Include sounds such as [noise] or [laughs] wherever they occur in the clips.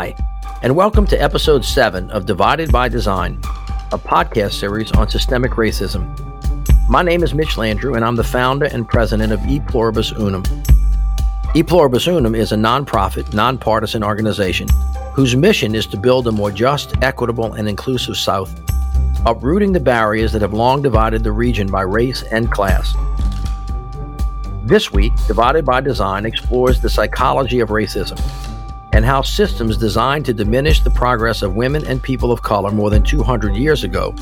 Hi, and welcome to episode 7 of Divided by Design, a podcast series on systemic racism. My name is Mitch Landrieu, and I'm the founder and president of E Pluribus Unum. E Pluribus Unum is a nonprofit, nonpartisan organization whose mission is to build a more just, equitable, and inclusive South, uprooting the barriers that have long divided the region by race and class. This week, Divided by Design explores the psychology of racism and how systems designed to diminish the progress of women and people of color more than 200 years ago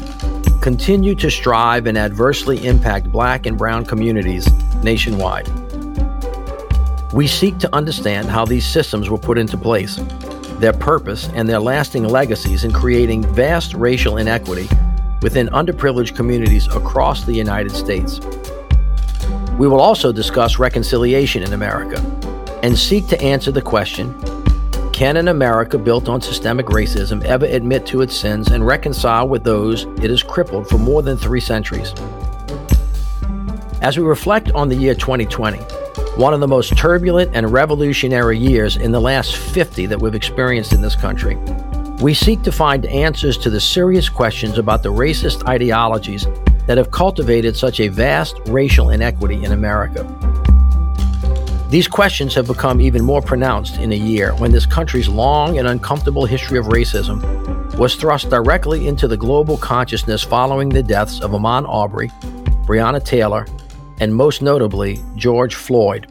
continue to strive and adversely impact black and brown communities nationwide. We seek to understand how these systems were put into place, their purpose, and their lasting legacies in creating vast racial inequity within underprivileged communities across the United States. We will also discuss reconciliation in America and seek to answer the question can an America built on systemic racism ever admit to its sins and reconcile with those it has crippled for more than three centuries? As we reflect on the year 2020, one of the most turbulent and revolutionary years in the last 50 that we've experienced in this country, we seek to find answers to the serious questions about the racist ideologies that have cultivated such a vast racial inequity in America. These questions have become even more pronounced in a year when this country's long and uncomfortable history of racism was thrust directly into the global consciousness following the deaths of Ahmaud Arbery, Breonna Taylor, and most notably, George Floyd.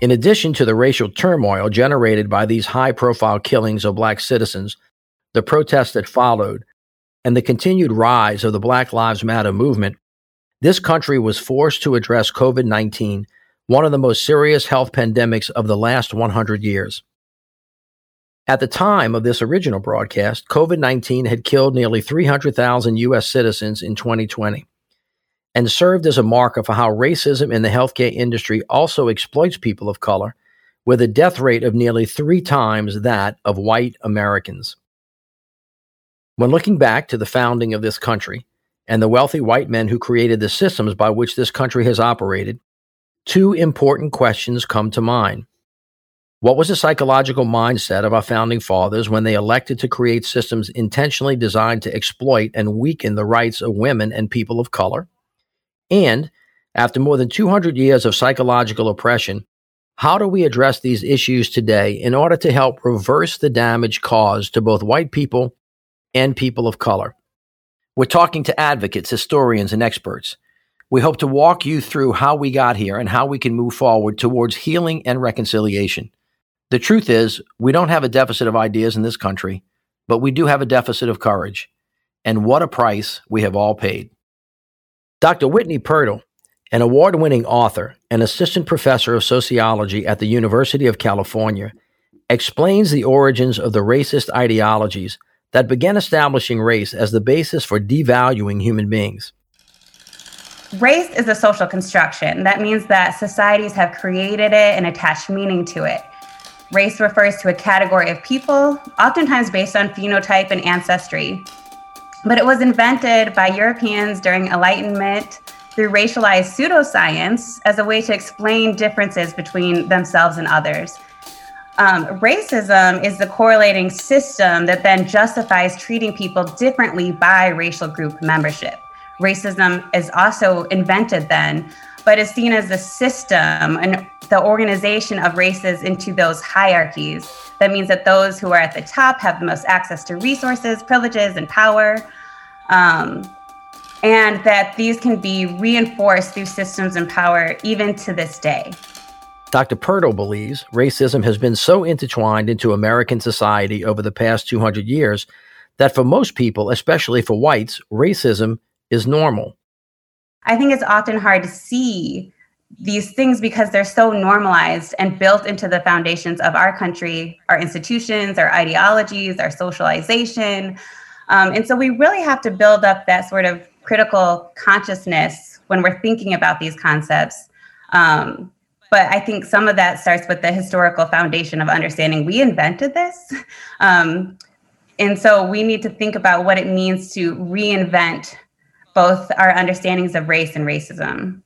In addition to the racial turmoil generated by these high profile killings of black citizens, the protests that followed, and the continued rise of the Black Lives Matter movement, this country was forced to address COVID 19 one of the most serious health pandemics of the last 100 years. At the time of this original broadcast, COVID 19 had killed nearly 300,000 U.S. citizens in 2020 and served as a marker for how racism in the healthcare industry also exploits people of color, with a death rate of nearly three times that of white Americans. When looking back to the founding of this country and the wealthy white men who created the systems by which this country has operated, two important questions come to mind. What was the psychological mindset of our founding fathers when they elected to create systems intentionally designed to exploit and weaken the rights of women and people of color? And, after more than 200 years of psychological oppression, how do we address these issues today in order to help reverse the damage caused to both white people and people of color? We're talking to advocates, historians, and experts we hope to walk you through how we got here and how we can move forward towards healing and reconciliation. The truth is, we don't have a deficit of ideas in this country, but we do have a deficit of courage. And what a price we have all paid. Dr. Whitney Pirtle, an award winning author and assistant professor of sociology at the University of California, explains the origins of the racist ideologies that began establishing race as the basis for devaluing human beings. Race is a social construction. That means that societies have created it and attached meaning to it. Race refers to a category of people, oftentimes based on phenotype and ancestry. But it was invented by Europeans during Enlightenment through racialized pseudoscience as a way to explain differences between themselves and others. Um, racism is the correlating system that then justifies treating people differently by racial group membership racism is also invented then, but is seen as the system and the organization of races into those hierarchies. That means that those who are at the top have the most access to resources, privileges, and power. Um, and that these can be reinforced through systems and power even to this day. Dr. Pirtle believes racism has been so intertwined into American society over the past 200 years that for most people, especially for whites, racism is normal? I think it's often hard to see these things because they're so normalized and built into the foundations of our country, our institutions, our ideologies, our socialization. Um, and so we really have to build up that sort of critical consciousness when we're thinking about these concepts. Um, but I think some of that starts with the historical foundation of understanding we invented this. [laughs] Um, and so we need to think about what it means to reinvent both our understandings of race and racism.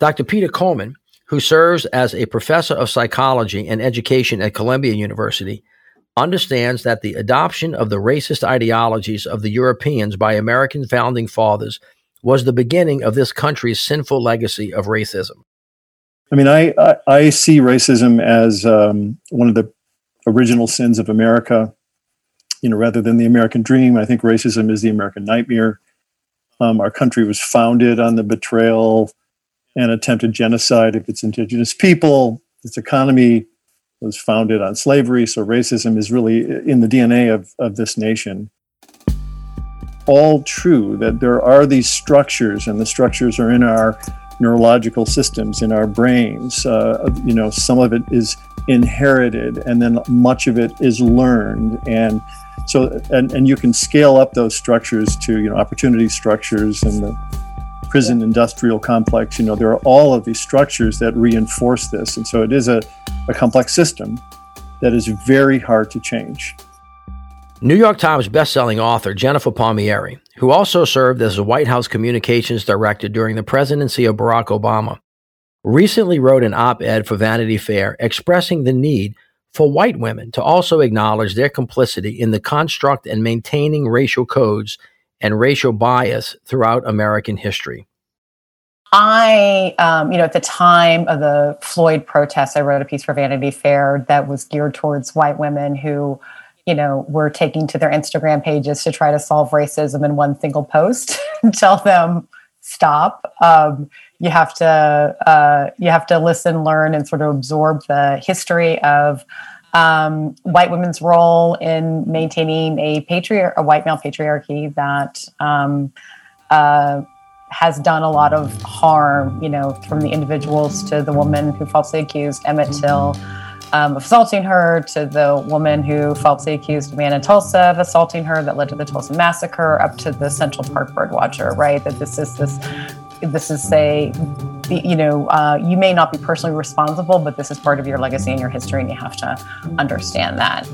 Dr. Peter Coleman, who serves as a professor of psychology and education at Columbia University, understands that the adoption of the racist ideologies of the Europeans by American founding fathers was the beginning of this country's sinful legacy of racism. I mean, I, I, I see racism as um, one of the original sins of America. You know, rather than the American dream, I think racism is the American nightmare. Um, our country was founded on the betrayal and attempted genocide of its indigenous people. Its economy was founded on slavery, so racism is really in the DNA of, of this nation. All true that there are these structures, and the structures are in our neurological systems, in our brains. Uh, you know, some of it is inherited, and then much of it is learned. And so, and, and you can scale up those structures to, you know, opportunity structures and the prison industrial complex. You know, there are all of these structures that reinforce this. And so it is a, a complex system that is very hard to change. New York Times bestselling author Jennifer Palmieri, who also served as the White House communications director during the presidency of Barack Obama, recently wrote an op ed for Vanity Fair expressing the need for white women to also acknowledge their complicity in the construct and maintaining racial codes and racial bias throughout American history. I, um, you know, at the time of the Floyd protests, I wrote a piece for Vanity Fair that was geared towards white women who, you know, were taking to their Instagram pages to try to solve racism in one single post [laughs] and tell them stop. Um, you have to uh, you have to listen, learn, and sort of absorb the history of um, white women's role in maintaining a patriarch, a white male patriarchy that um, uh, has done a lot of harm. You know, from the individuals to the woman who falsely accused Emmett Till. Um, of assaulting her to the woman who falsely accused a man in Tulsa of assaulting her that led to the Tulsa massacre, up to the Central Park birdwatcher, right? That this is this this is a you know uh, you may not be personally responsible but this is part of your legacy and your history and you have to understand that.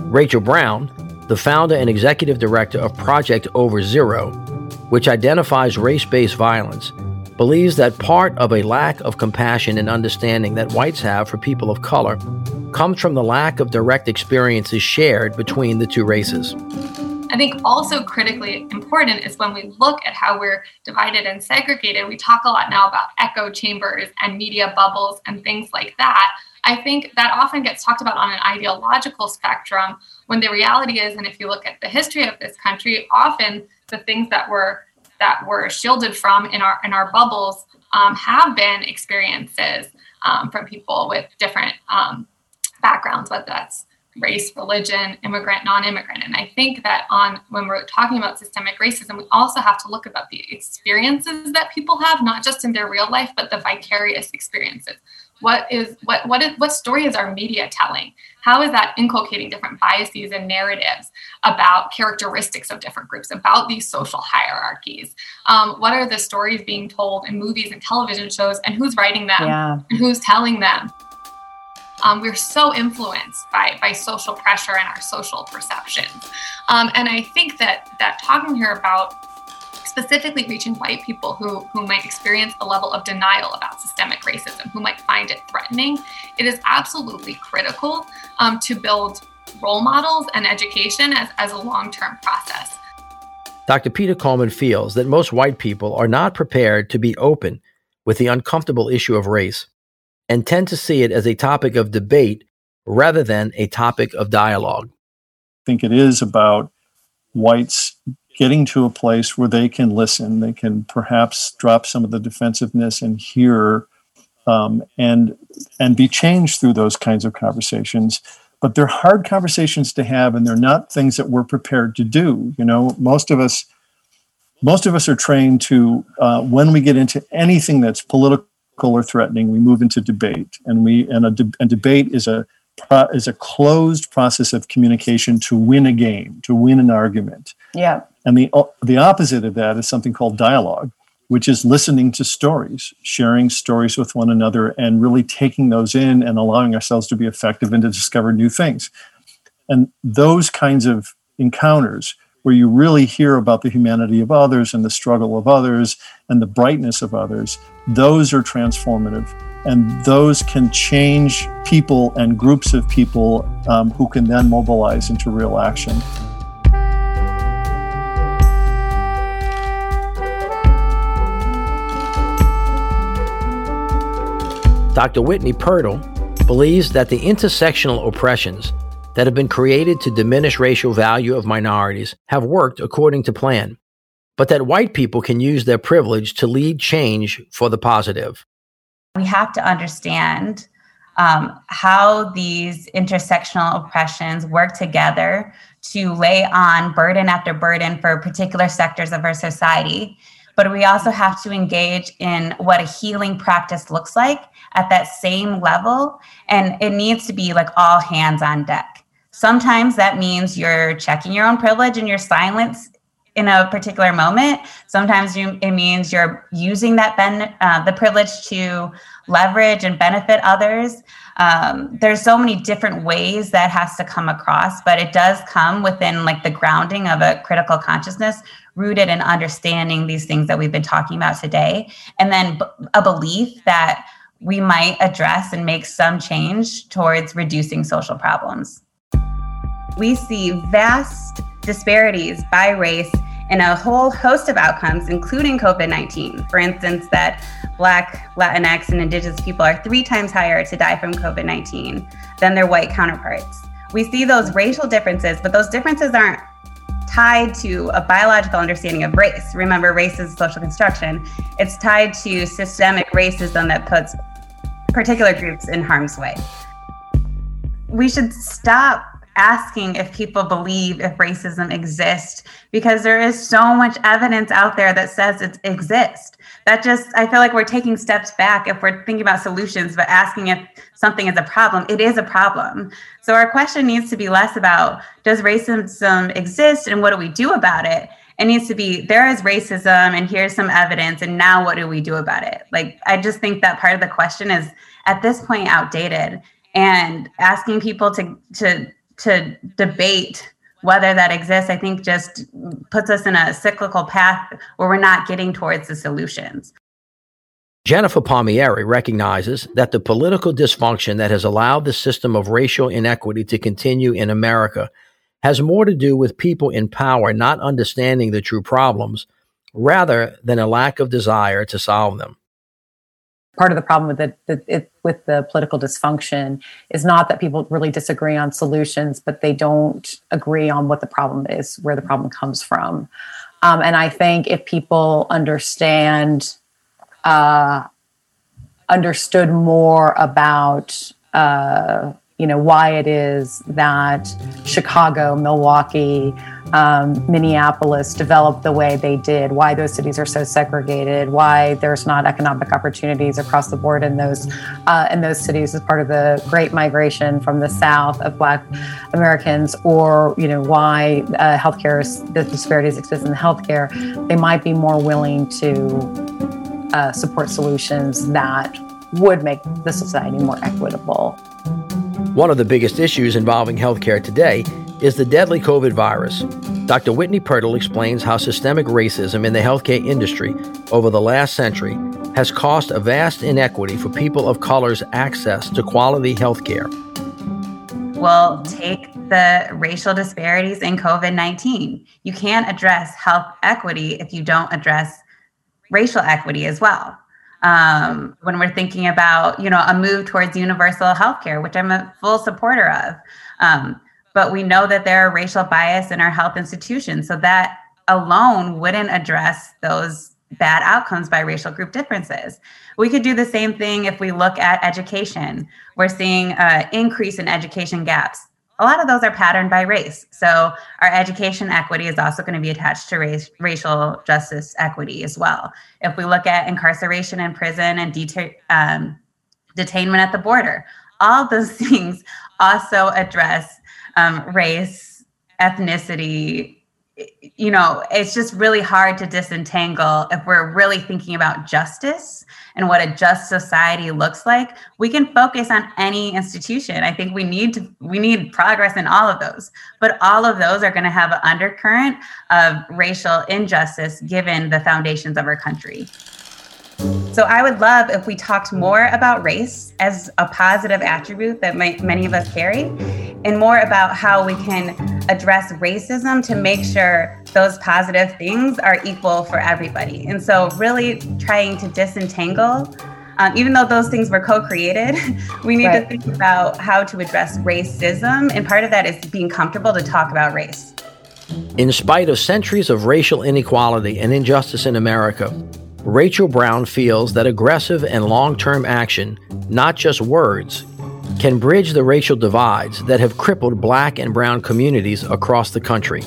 Rachel brown the founder and executive director of project over zero which identifies race-based violence believes that part of a lack of compassion and understanding that whites have for people of color comes from the lack of direct experiences shared between the two races I think also critically important is when we look at how we're divided and segregated. We talk a lot now about echo chambers and media bubbles and things like that. I think that often gets talked about on an ideological spectrum when the reality is, and if you look at the history of this country, often the things that were that were shielded from in our in our bubbles um, have been experiences um, from people with different um, backgrounds, whether that's race, religion, immigrant, non-immigrant. And I think that on when we're talking about systemic racism, we also have to look about the experiences that people have, not just in their real life, but the vicarious experiences. What is what what is what story is our media telling? How is that inculcating different biases and narratives about characteristics of different groups, about these social hierarchies? Um, what are the stories being told in movies and television shows, and who's writing them, yeah. and who's telling them? Um, we're so influenced by, by social pressure and our social perceptions. Um, and I think that that talking here about specifically reaching white people who, who might experience a level of denial about systemic racism, who might find it threatening, it is absolutely critical um, to build role models and education as, as a long term process. Dr. Peter Coleman feels that most white people are not prepared to be open with the uncomfortable issue of race and tend to see it as a topic of debate rather than a topic of dialogue. I think it is about whites getting to a place where they can listen, they can perhaps drop some of the defensiveness and hear um, and and be changed through those kinds of conversations. But they're hard conversations to have, and they're not things that we're prepared to do. You know, most of us most of us are trained to uh, when we get into anything that's political or threatening, we move into debate, and we and a de- and debate is a is a closed process of communication to win a game, to win an argument. Yeah. And the uh, the opposite of that is something called dialogue, which is listening to stories, sharing stories with one another, and really taking those in and allowing ourselves to be effective and to discover new things. And those kinds of encounters where you really hear about the humanity of others and the struggle of others and the brightness of others, those are transformative. and those can change people and groups of people um, who can then mobilize into real action. Dr. Whitney Pirtle believes that the intersectional oppressions that have been created to diminish racial value of minorities have worked according to plan, but that white people can use their privilege to lead change for the positive. We have to understand um, how these intersectional oppressions work together to lay on burden after burden for particular sectors of our society. But we also have to engage in what a healing practice looks like at that same level. And it needs to be like all hands on deck. Sometimes that means you're checking your own privilege and your silence in a particular moment. Sometimes you, it means you're using that ben, uh, the privilege to leverage and benefit others. Um, there's so many different ways that has to come across, but it does come within like the grounding of a critical consciousness rooted in understanding these things that we've been talking about today, and then b- a belief that we might address and make some change towards reducing social problems we see vast disparities by race in a whole host of outcomes, including COVID 19. For instance, that Black, Latinx, and Indigenous people are three times higher to die from COVID 19 than their white counterparts. We see those racial differences, but those differences aren't tied to a biological understanding of race. Remember, race is a social construction. It's tied to systemic racism that puts particular groups in harm's way. We should stop asking if people believe if racism exists because there is so much evidence out there that says it exists. That just i feel like we're taking steps back if we're thinking about solutions but asking if something is a problem. It is a problem. So our question needs to be less about does racism exist and what do we do about it? It needs to be there is racism and here's some evidence and now what do we do about it? Like i just think that part of the question is at this point outdated. And asking people to to to debate whether that exists, I think just puts us in a cyclical path where we're not getting towards the solutions. Jennifer Palmieri recognizes that the political dysfunction that has allowed the system of racial inequity to continue in America has more to do with people in power not understanding the true problems rather than a lack of desire to solve them part of the problem with the, the it, with the political dysfunction is not that people really disagree on solutions, but they don't agree on what the problem is, where the problem comes from. Um, and I think if people understand, uh, understood more about uh, you know why it is that Chicago, Milwaukee, um, Minneapolis developed the way they did, why those cities are so segregated, why there's not economic opportunities across the board in those uh, in those cities as part of the Great Migration from the South of Black Americans, or you know why uh, healthcare the disparities exist in the healthcare, they might be more willing to uh, support solutions that would make the society more equitable. One of the biggest issues involving healthcare today is the deadly COVID virus. Dr. Whitney Pirtle explains how systemic racism in the healthcare industry over the last century has caused a vast inequity for people of color's access to quality healthcare. Well, take the racial disparities in COVID 19. You can't address health equity if you don't address racial equity as well um, when we're thinking about you know a move towards universal health care which i'm a full supporter of. Um, but we know that there are racial bias in our health institutions. So that alone wouldn't address those bad outcomes by racial group differences. We could do the same thing if we look at education. We're seeing an increase in education gaps a lot of those are patterned by race. So our education equity is also going to be attached to race, racial justice equity as well. If we look at incarceration in prison and deta- um, detainment at the border, all those [laughs] things also address um, race, ethnicity, you know, it's just really hard to disentangle if we're really thinking about justice and what a just society looks like. We can focus on any institution. I think we need to we need progress in all of those. But all of those are going to have an undercurrent of racial injustice given the foundations of our country. So I would love if we talked more about race as a positive attribute that many of us carry, and more about how we can address racism to make sure those positive things are equal for everybody. And so, really trying to disentangle. Um, even though those things were co-created, [laughs] we need right. to think about how to address racism, and part of that is being comfortable to talk about race. In spite of centuries of racial inequality and injustice in America, Rachel Brown feels that aggressive and long term action, not just words, can bridge the racial divides that have crippled black and brown communities across the country.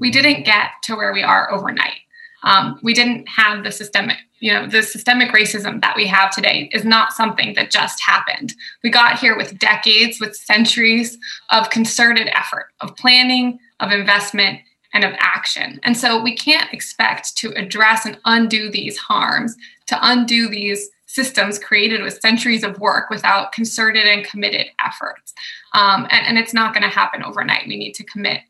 We didn't get to where we are overnight. Um, we didn't have the systemic, you know, the systemic racism that we have today is not something that just happened. We got here with decades, with centuries of concerted effort, of planning, of investment, and of action. And so we can't expect to address and undo these harms, to undo these systems created with centuries of work without concerted and committed efforts. Um, and, and, it's not going to happen overnight. We need to commit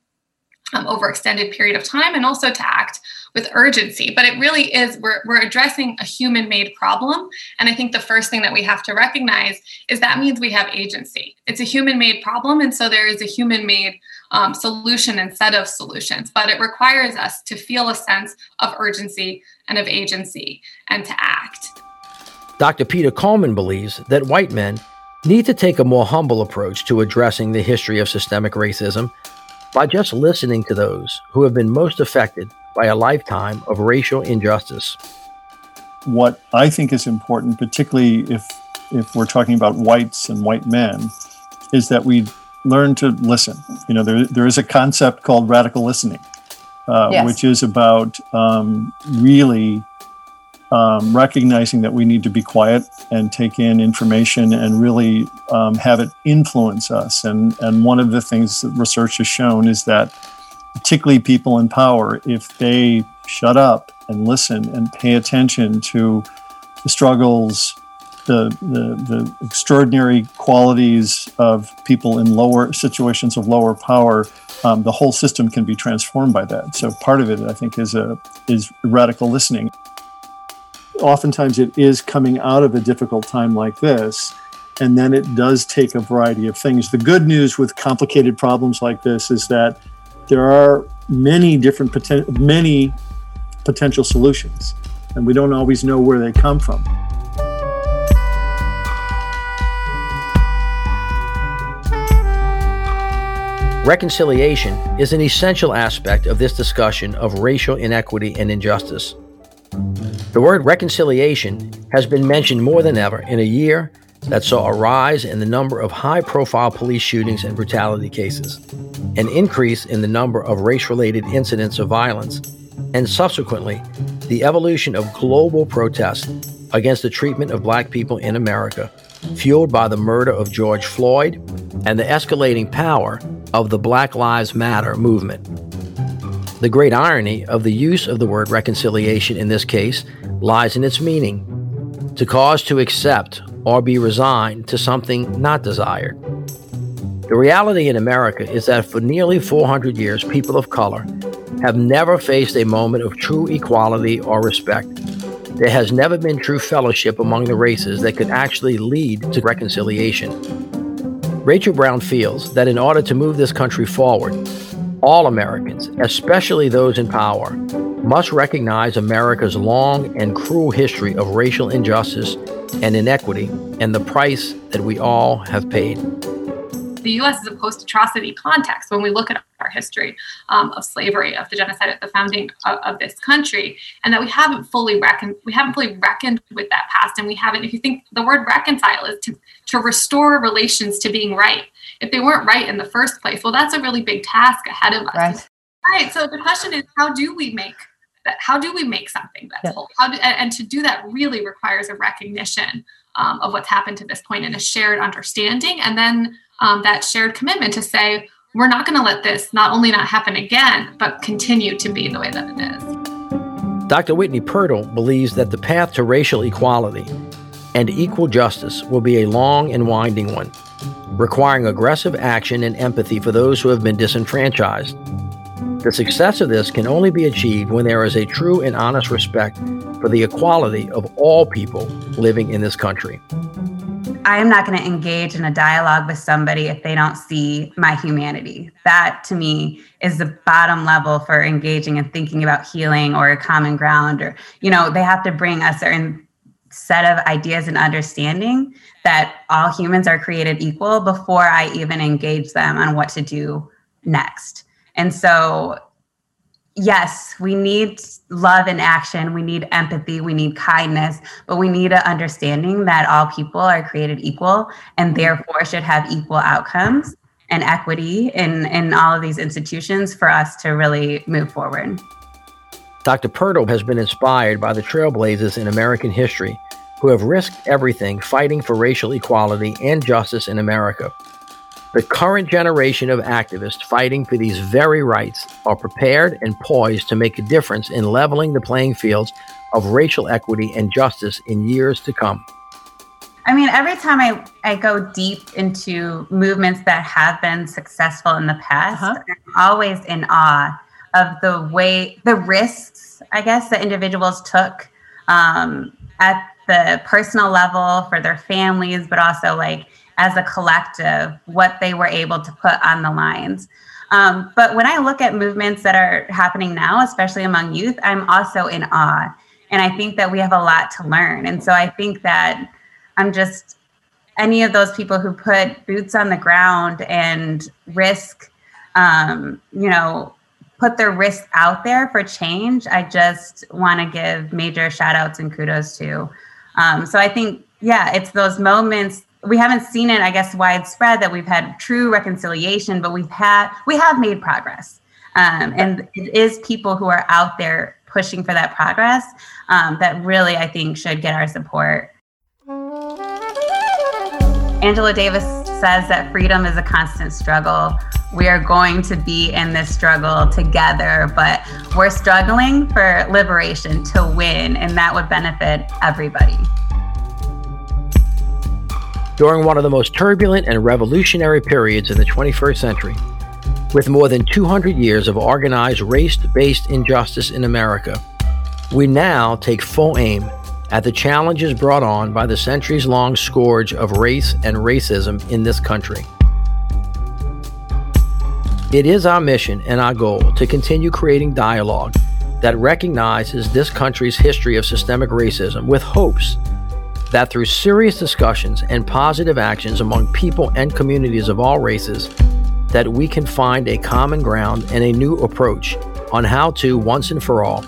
um, over extended period of time and also to act with urgency but it really is we're, we're addressing a human made problem and i think the first thing that we have to recognize is that means we have agency it's a human made problem and so there is a human made um, solution and set of solutions, but it requires us to feel a sense of urgency and of agency and to act. Dr. Peter Coleman believes that white men need to take a more humble approach to addressing the history of systemic racism by just listening to those who have been most affected by a lifetime of racial injustice. What I think is important, particularly if if we're talking about whites and white men, is that we learn to listen. You know, there, there is a concept called radical listening, uh, yes. which is about um, really um, recognizing that we need to be quiet and take in information and really um, have it influence us. And, and one of the things that research has shown is that, particularly people in power, if they shut up and listen and pay attention to the struggles, the, the, the extraordinary qualities of people in lower situations of lower power, um, the whole system can be transformed by that. So part of it, I think, is a is radical listening. Oftentimes, it is coming out of a difficult time like this, and then it does take a variety of things. The good news with complicated problems like this is that there are many different poten- many potential solutions, and we don't always know where they come from. Reconciliation is an essential aspect of this discussion of racial inequity and injustice. The word reconciliation has been mentioned more than ever in a year that saw a rise in the number of high profile police shootings and brutality cases, an increase in the number of race related incidents of violence, and subsequently, the evolution of global protest against the treatment of black people in America, fueled by the murder of George Floyd and the escalating power of the Black Lives Matter movement. The great irony of the use of the word reconciliation in this case lies in its meaning to cause to accept or be resigned to something not desired. The reality in America is that for nearly 400 years, people of color have never faced a moment of true equality or respect. There has never been true fellowship among the races that could actually lead to reconciliation. Rachel Brown feels that in order to move this country forward, all Americans, especially those in power, must recognize America's long and cruel history of racial injustice and inequity and the price that we all have paid the U.S. is a post-atrocity context when we look at our history um, of slavery, of the genocide at the founding of, of, this country, and that we haven't fully reckoned we haven't fully reckoned with that past, and we haven't. If you think the word reconcile is to to restore relations to being right, if they weren't right in the first place, well, that's a really big task ahead of us. Right. Right. So the question is, how do we make that? How do we make something that's yeah. whole? How do, and, and to do that really requires a recognition um, of what's happened to this point and a shared understanding, and then um, that shared commitment to say, we're not going to let this not only not happen again, but continue to be the way that it is. Dr. Whitney Pirtle believes that the path to racial equality and equal justice will be a long and winding one, requiring aggressive action and empathy for those who have been disenfranchised. The success of this can only be achieved when there is a true and honest respect for the equality of all people living in this country. I am not going to engage in a dialogue with somebody if they don't see my humanity. That to me is the bottom level for engaging and thinking about healing or a common ground or you know, they have to bring a certain set of ideas and understanding that all humans are created equal before I even engage them on what to do next. And so yes, we need love in action, we need empathy, we need kindness, but we need an understanding that all people are created equal and mm-hmm. therefore should have equal outcomes and equity in, in all of these institutions for us to really move forward. Dr. Pirtle has been inspired by the trailblazers in American history who have risked everything fighting for racial equality and justice in America. The current generation of activists fighting for these very rights are prepared and poised to make a difference in leveling the playing fields of racial equity and justice in years to come. I mean, every time I, I go deep into movements that have been successful in the past, uh-huh. I'm always in awe of the way, the risks, I guess, that individuals took um, at the personal level for their families, but also like as a collective what they were able to put on the lines. Um, but when I look at movements that are happening now, especially among youth, I'm also in awe. And I think that we have a lot to learn. And so I think that I'm just any of those people who put boots on the ground and risk, um, you know, put their risk out there for change, I just want to give major shout outs and kudos to. Um, so I think, yeah, it's those moments we haven't seen it, I guess, widespread that we've had true reconciliation, but we've had we have made progress, um, and it is people who are out there pushing for that progress um, that really I think should get our support. Angela Davis says that freedom is a constant struggle. We are going to be in this struggle together, but we're struggling for liberation to win, and that would benefit everybody. during one of the most turbulent and revolutionary periods in the 21st century, with more than 200 years of organized race based injustice in America, we now take full aim at the challenges brought on by the centuries long scourge of race and racism in this country. It is our mission and our goal to continue creating dialogue that recognizes this country's history of systemic racism with hopes that through serious discussions and positive actions among people and communities of all races, that we can find a common ground and a new approach on how to, once and for all,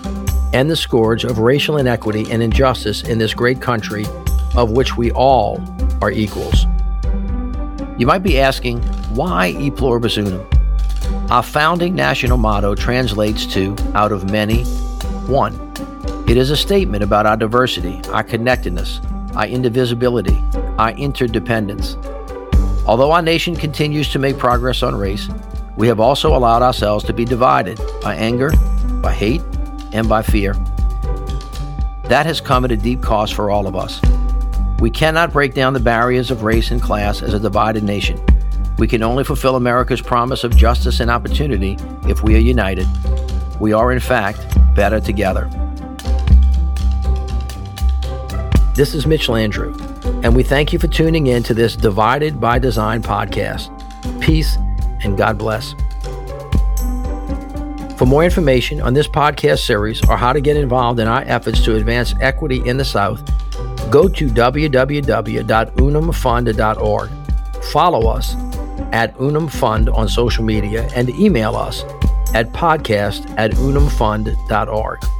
end the scourge of racial inequity and injustice in this great country of which we all are equals. You might be asking, why E pluribus unum? Our founding national motto translates to out of many, one. It is a statement about our diversity, our connectedness, our indivisibility, our interdependence. Although our nation continues to make progress on race, we have also allowed ourselves to be divided by anger, by hate, and by fear. That has come at a deep cost for all of us. We cannot break down the barriers of race and class as a divided nation. We can only fulfill America's promise of justice and opportunity if we are united. We are, in fact, better together. This is Mitch Landrieu, and we thank you for tuning in to this Divided by Design podcast. Peace and God bless. For more information on this podcast series or how to get involved in our efforts to advance equity in the South, go to www.unumfund.org. Follow us at unumfund on social media and email us at podcast at unumfund.org.